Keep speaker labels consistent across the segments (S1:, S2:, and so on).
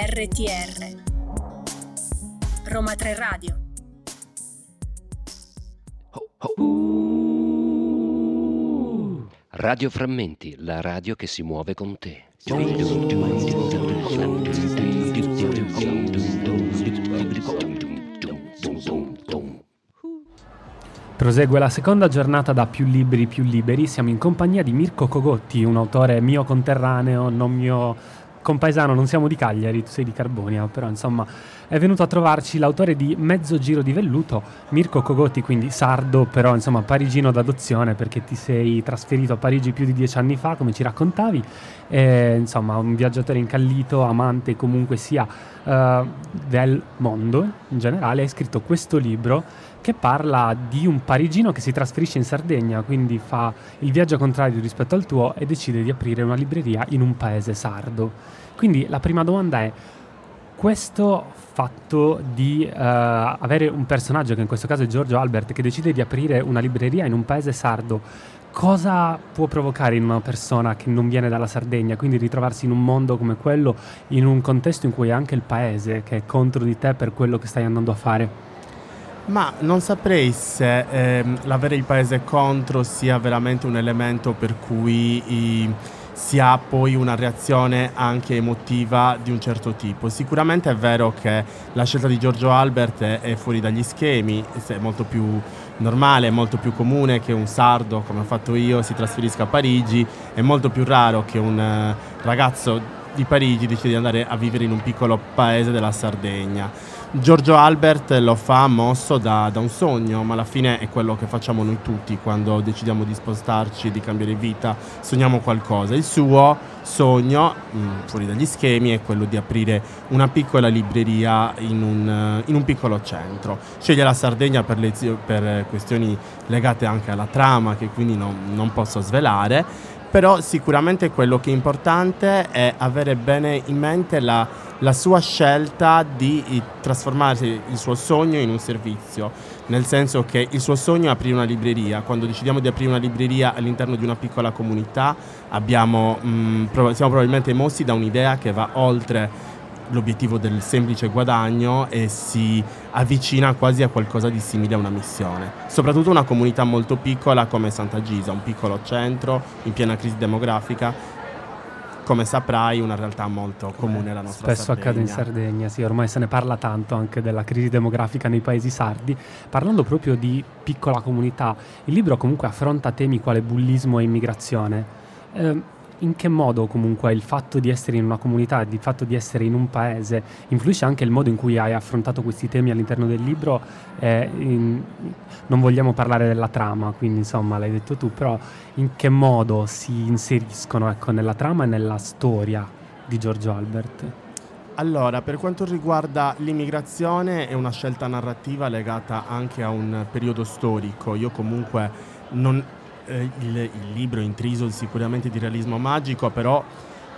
S1: RTR Roma 3 Radio
S2: Radio Frammenti, la radio che si muove con te.
S3: Prosegue la seconda giornata da Più Libri Più Liberi. Siamo in compagnia di Mirko Cogotti, un autore mio conterraneo, non mio compaesano, non siamo di Cagliari, tu sei di Carbonia, però insomma è venuto a trovarci l'autore di Mezzo Giro di Velluto, Mirko Cogotti, quindi sardo, però insomma parigino d'adozione perché ti sei trasferito a Parigi più di dieci anni fa, come ci raccontavi, e, insomma un viaggiatore incallito, amante comunque sia uh, del mondo in generale, hai scritto questo libro che parla di un parigino che si trasferisce in Sardegna, quindi fa il viaggio contrario rispetto al tuo e decide di aprire una libreria in un paese sardo. Quindi la prima domanda è, questo fatto di uh, avere un personaggio, che in questo caso è Giorgio Albert, che decide di aprire una libreria in un paese sardo, cosa può provocare in una persona che non viene dalla Sardegna, quindi ritrovarsi in un mondo come quello, in un contesto in cui è anche il paese che è contro di te per quello che stai andando a fare?
S4: Ma non saprei se ehm, l'avere il paese contro sia veramente un elemento per cui... I si ha poi una reazione anche emotiva di un certo tipo. Sicuramente è vero che la scelta di Giorgio Albert è, fuori dagli schemi, è molto più normale, è molto più comune che un sardo, come ho fatto io, si trasferisca a Parigi, è molto più raro che un eh, ragazzo di Parigi decide di andare a vivere in un piccolo paese della Sardegna. Giorgio Albert lo fa mosso da, da, un sogno, ma alla fine è quello che facciamo noi tutti quando decidiamo di spostarci, di cambiare vita, sogniamo qualcosa. Il suo sogno, mh, mm, fuori dagli schemi, è quello di aprire una piccola libreria in un, in un piccolo centro. Sceglie la Sardegna per, le, per, questioni legate anche alla trama, che quindi non, non posso svelare, però sicuramente quello che è importante è avere bene in mente la la sua scelta di trasformare il suo sogno in un servizio, nel senso che il suo sogno è aprire una libreria. Quando decidiamo di aprire una libreria all'interno di una piccola comunità abbiamo, mh, mm, siamo probabilmente mossi da un'idea che va oltre l'obiettivo del semplice guadagno e si avvicina quasi a qualcosa di simile a una missione. Soprattutto una comunità molto piccola come Santa Gisa, un piccolo centro in piena crisi demografica come saprai, una realtà molto comune alla nostra
S3: Spesso
S4: Sardegna.
S3: accade in Sardegna, sì, ormai se ne parla tanto anche della crisi demografica nei paesi sardi. Parlando proprio di piccola comunità, il libro comunque affronta temi quale bullismo e immigrazione. Eh, in che modo comunque il fatto di essere in una comunità, il fatto di essere in un paese, influisce anche il modo in cui hai affrontato questi temi all'interno del libro? Eh, in, non vogliamo parlare della trama, quindi insomma l'hai detto tu, però in che modo si inseriscono ecco, nella trama e nella storia di Giorgio Albert?
S4: Allora, per quanto riguarda l'immigrazione è una scelta narrativa legata anche a un periodo storico. Io comunque non, eh, il, il, libro intriso sicuramente di realismo magico, però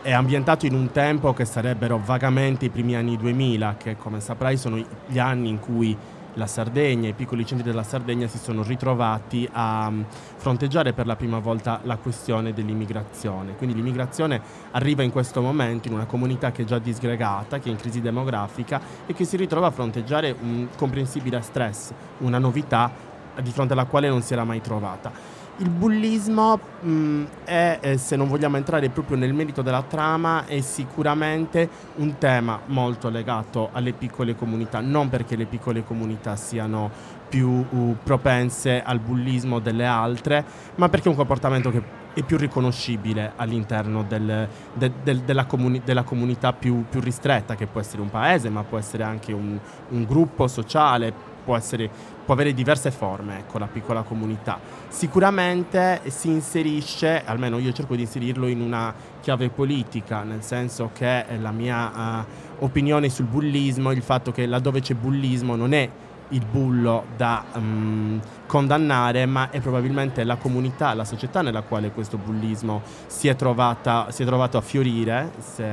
S4: è ambientato in un tempo che sarebbero vagamente i primi anni 2000, che come saprai sono gli anni in cui la Sardegna, i piccoli centri della Sardegna si sono ritrovati a mm, fronteggiare per la prima volta la questione dell'immigrazione. Quindi l'immigrazione arriva in questo momento in una comunità che è già disgregata, che è in crisi demografica e che si ritrova a fronteggiare un comprensibile stress, una novità di fronte alla quale non si era mai trovata. Il bullismo mh, mm, è, eh, se non vogliamo entrare proprio nel merito della trama, è sicuramente un tema molto legato alle piccole comunità, non perché le piccole comunità siano più uh, propense al bullismo delle altre, ma perché è un comportamento che è più riconoscibile all'interno del, de, de, della, comuni- della, comunità più, più, ristretta, che può essere un paese, ma può essere anche un, un gruppo sociale, può, essere, può avere diverse forme, ecco, la piccola comunità. Sicuramente si inserisce, almeno io cerco di inserirlo in una chiave politica, nel senso che la mia uh, opinione sul bullismo, il fatto che laddove c'è bullismo non è il bullo da um, condannare, ma è probabilmente la comunità, la società nella quale questo bullismo si è, trovata, si è trovato a fiorire, se,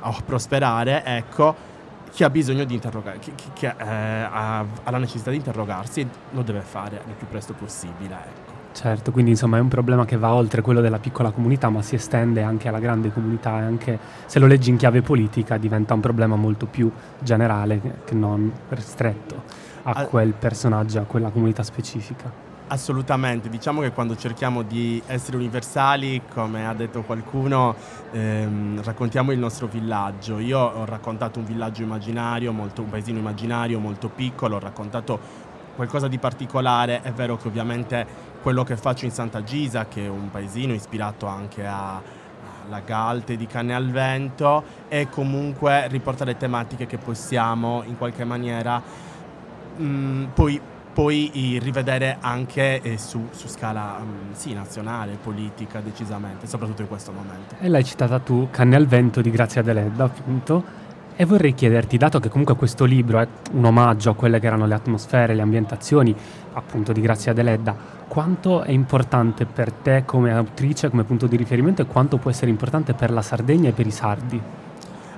S4: a prosperare, ecco, chi ha bisogno di interrogare, chi, chi, eh, ha, ha, la necessità di interrogarsi lo deve fare il più presto possibile. Ecco.
S3: Certo, quindi insomma è un problema che va oltre quello della piccola comunità, ma si estende anche alla grande comunità e anche se lo leggi in chiave politica diventa un problema molto più generale che non ristretto a quel personaggio, a quella comunità specifica.
S4: Assolutamente, diciamo che quando cerchiamo di essere universali, come ha detto qualcuno, ehm, raccontiamo il nostro villaggio. Io ho raccontato un villaggio immaginario, molto, un paesino immaginario molto piccolo, ho raccontato qualcosa di particolare. È vero che ovviamente quello che faccio in Santa Gisa, che è un paesino ispirato anche a, alla Galte di Canne al Vento, è comunque riportare tematiche che possiamo in qualche maniera mh, mm, poi poi rivedere anche eh, su, su, scala um, sì, nazionale, politica, decisamente, soprattutto in questo momento.
S3: E l'hai citata tu, Canne al vento di Grazia Deledda, appunto. E vorrei chiederti, dato che comunque questo libro è un omaggio a quelle che erano le atmosfere, le ambientazioni, appunto di Grazia Deledda, quanto è importante per te come autrice, come punto di riferimento e quanto può essere importante per la Sardegna e per i sardi?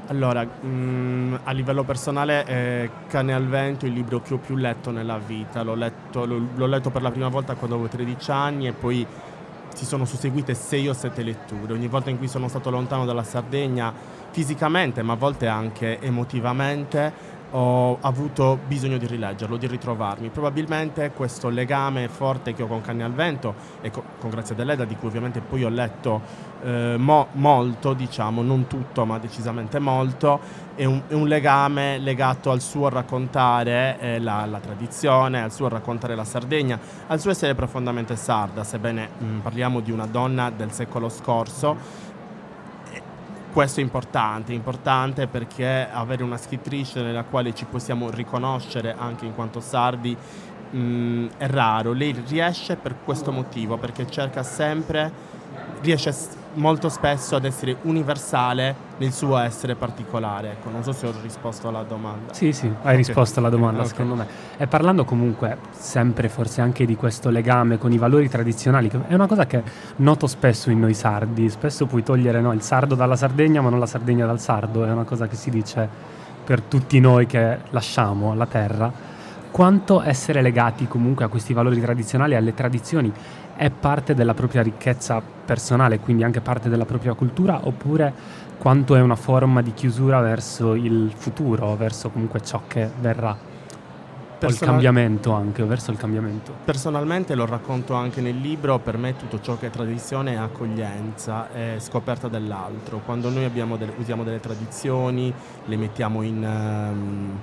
S4: Allora, mh, mm, a livello personale è Cane al vento il libro che ho più letto nella vita. L'ho letto, l'ho, l'ho letto per la prima volta quando avevo 13 anni e poi si sono susseguite 6 o 7 letture. Ogni volta in cui sono stato lontano dalla Sardegna, fisicamente, ma a volte anche emotivamente, ho avuto bisogno di rileggerlo, di ritrovarmi. Probabilmente questo legame forte che ho con Canne al Vento e con, con Grazia Dell'Eda, di cui ovviamente poi ho letto eh, mo, molto, diciamo, non tutto, ma decisamente molto, è un, è un legame legato al suo raccontare eh, la, la, tradizione, al suo raccontare la Sardegna, al suo essere profondamente sarda, sebbene mh, mm, parliamo di una donna del secolo scorso questo è importante, importante perché avere una scrittrice nella quale ci possiamo riconoscere anche in quanto sardi mh, mm, è raro. Lei riesce per questo motivo, perché cerca sempre, riesce molto spesso ad essere universale nel suo essere particolare. Ecco, non so se ho risposto alla domanda.
S3: Sì, sì, hai okay. risposto alla domanda okay. secondo me. E parlando comunque sempre forse anche di questo legame con i valori tradizionali, che è una cosa che noto spesso in noi sardi, spesso puoi togliere no, il sardo dalla Sardegna ma non la Sardegna dal sardo, è una cosa che si dice per tutti noi che lasciamo la terra. Quanto essere legati comunque a questi valori tradizionali, alle tradizioni, è parte della propria ricchezza personale, quindi anche parte della propria cultura, oppure quanto è una forma di chiusura verso il futuro, verso comunque ciò che verrà? Personal... Il cambiamento anche, verso il cambiamento.
S4: Personalmente lo racconto anche nel libro, per me tutto ciò che è tradizione è accoglienza, è scoperta dell'altro. Quando noi delle, usiamo delle tradizioni, le mettiamo in... Um,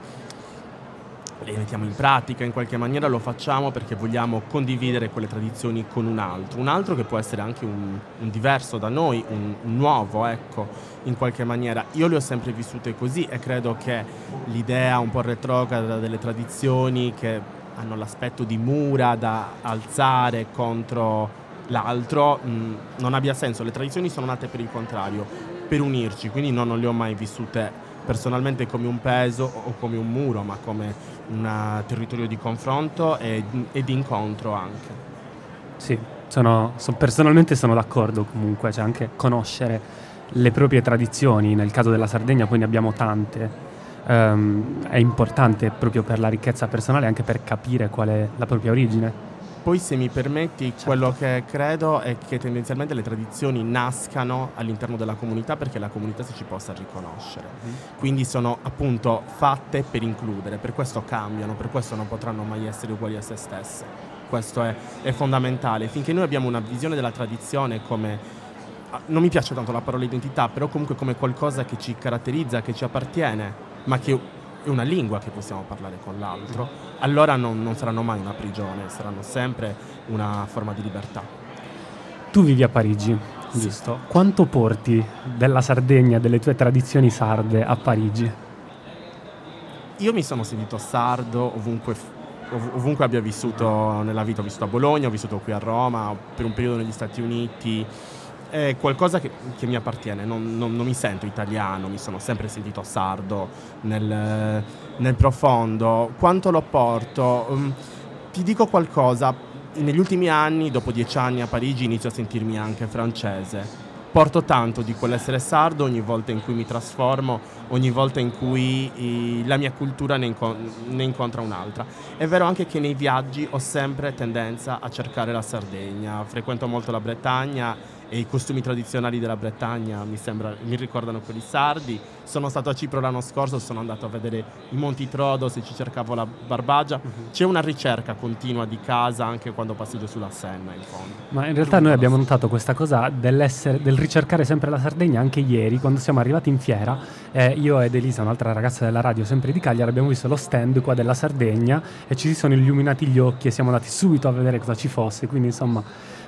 S4: le mettiamo in pratica, in qualche maniera lo facciamo perché vogliamo condividere quelle tradizioni con un altro, un altro che può essere anche un, un diverso da noi, un, un, nuovo, ecco, in qualche maniera. Io le ho sempre vissute così e credo che l'idea un po' retrograda delle tradizioni che hanno l'aspetto di mura da alzare contro l'altro mh, non abbia senso, le tradizioni sono nate per il contrario, per unirci, quindi no, non le ho mai vissute personalmente come un peso o come un muro, ma come un territorio di confronto e, e di incontro anche.
S3: Sì, sono, so, personalmente sono d'accordo comunque, cioè anche conoscere le proprie tradizioni, nel caso della Sardegna poi ne abbiamo tante, um, è importante proprio per la ricchezza personale, anche per capire qual è la propria origine.
S4: Poi se mi permetti, certo. quello che credo è che tendenzialmente le tradizioni nascano all'interno della comunità perché la comunità si ci possa riconoscere. Mm. Quindi sono appunto fatte per includere, per questo cambiano, per questo non potranno mai essere uguali a se stesse. Questo è, è fondamentale. Finché noi abbiamo una visione della tradizione come ah, non mi piace tanto la parola identità, però comunque come qualcosa che ci caratterizza, che ci appartiene, ma che è una lingua che possiamo parlare con l'altro, allora non, non saranno mai una prigione, saranno sempre una forma di libertà.
S3: Tu vivi a Parigi, sì. giusto? Quanto porti della Sardegna, delle tue tradizioni sarde a Parigi?
S4: Io mi sono sentito sardo ovunque, ov- ovunque abbia vissuto nella vita, ho vissuto a Bologna, ho vissuto qui a Roma, per un periodo negli Stati Uniti, è qualcosa che, che mi appartiene, non, non, non, mi sento italiano, mi sono sempre sentito sardo nel, nel profondo. Quanto lo porto? Um, ti dico qualcosa, negli ultimi anni, dopo dieci anni a Parigi, inizio a sentirmi anche francese. porto tanto di quell'essere sardo ogni volta in cui mi trasformo, ogni volta in cui i, la mia cultura ne, inco- ne, incontra un'altra. È vero anche che nei viaggi ho sempre tendenza a cercare la Sardegna, frequento molto la Bretagna e i costumi tradizionali della Bretagna mi, sembra, mi ricordano quelli sardi. Sono stato a Cipro l'anno scorso, sono andato a vedere i Monti Trodos e ci cercavo la Barbagia. Uh-huh. C'è una ricerca continua di casa anche quando passeggio sulla Senna, in fondo.
S3: Ma in realtà noi abbiamo notato questa cosa del ricercare sempre la Sardegna anche ieri, quando siamo arrivati in fiera. Eh, io ed Elisa, un'altra ragazza della radio, sempre di Cagliari, abbiamo visto lo stand qua della Sardegna e ci si sono illuminati gli occhi e siamo andati subito a vedere cosa ci fosse. Quindi insomma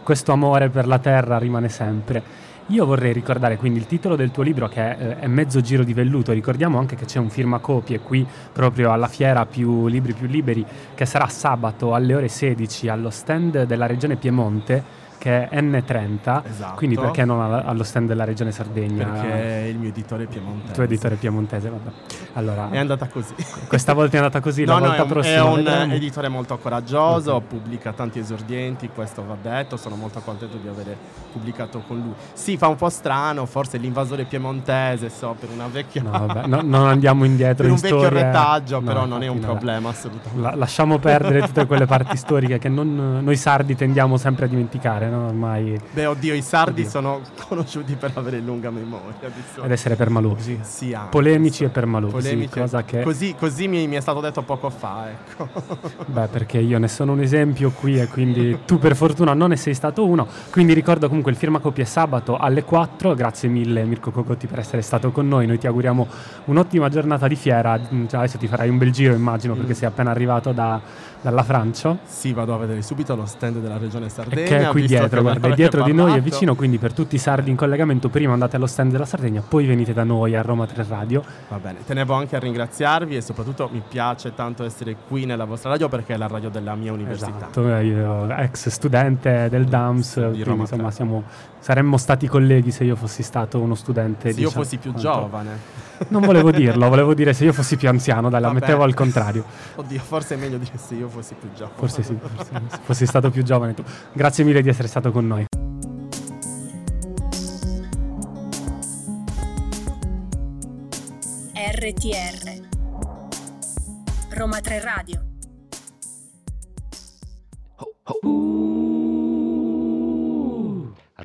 S3: questo amore per la terra rimane sempre. Io vorrei ricordare quindi il titolo del tuo libro che è, è Mezzo Giro di Velluto, ricordiamo anche che c'è un firmacopie qui proprio alla fiera più libri più liberi che sarà sabato alle ore 16 allo stand della regione Piemonte che è N30, esatto. quindi perché non allo stand della regione Sardegna?
S4: Perché è il mio editore piemontese.
S3: Il tuo editore piemontese, vabbè. Allora,
S4: è andata così.
S3: Questa volta è andata così,
S4: no,
S3: la volta
S4: no, è,
S3: prossima.
S4: È un vedremo. editore molto coraggioso, okay. pubblica tanti esordienti, questo va detto, sono molto contento di aver pubblicato con lui. Sì, fa un po' strano, forse l'invasore piemontese, so, per una vecchia...
S3: No, vabbè, no, non andiamo indietro
S4: Per
S3: in
S4: un vecchio
S3: storia.
S4: retaggio, no, però non è un problema assolutamente.
S3: La, lasciamo perdere tutte quelle parti storiche che non, noi sardi tendiamo sempre a dimenticare, no? Ormai...
S4: Beh, oddio, i sardi oddio. sono conosciuti per avere lunga memoria.
S3: Ed essere permalosi.
S4: Sì, anche,
S3: Polemici e permalosi.
S4: Polemici.
S3: Che...
S4: Così, così mi, mi, è stato detto poco fa, ecco.
S3: Beh, perché io ne sono un esempio qui e quindi tu per fortuna non ne sei stato uno. Quindi ricordo comunque il firmacopie sabato alle 4. Grazie mille Mirko Cocotti per essere stato con noi. Noi ti auguriamo un'ottima giornata di fiera. Cioè, adesso ti farai un bel giro immagino perché mm. sei appena arrivato da, dalla Francia.
S4: Sì, vado a vedere subito lo stand della regione Sardegna.
S3: Che è qui dietro, guarda, è dietro di noi e vicino, quindi per tutti i sardi in collegamento prima andate allo stand della Sardegna, poi venite da noi a Roma 3 Radio.
S4: Va bene, tenevo anche a ringraziarvi e soprattutto mi piace tanto essere qui nella vostra radio perché è la radio della mia università.
S3: Esatto, io ex studente del DAMS, di quindi insomma siamo, saremmo stati colleghi se io fossi stato uno studente.
S4: Se diciamo, io fossi più quanto... giovane.
S3: Non volevo dirlo, volevo dire se io fossi più anziano, dai, la Vabbè. mettevo al contrario.
S4: Oddio, forse è meglio dire se io fossi più giovane.
S3: Forse sì, forse, se fossi stato più giovane tu. Grazie mille di essere stato con noi.
S1: RTR Roma 3 Radio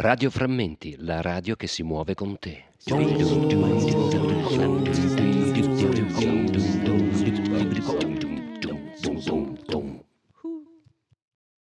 S2: Radio Frammenti, la radio che si muove con te. Oh.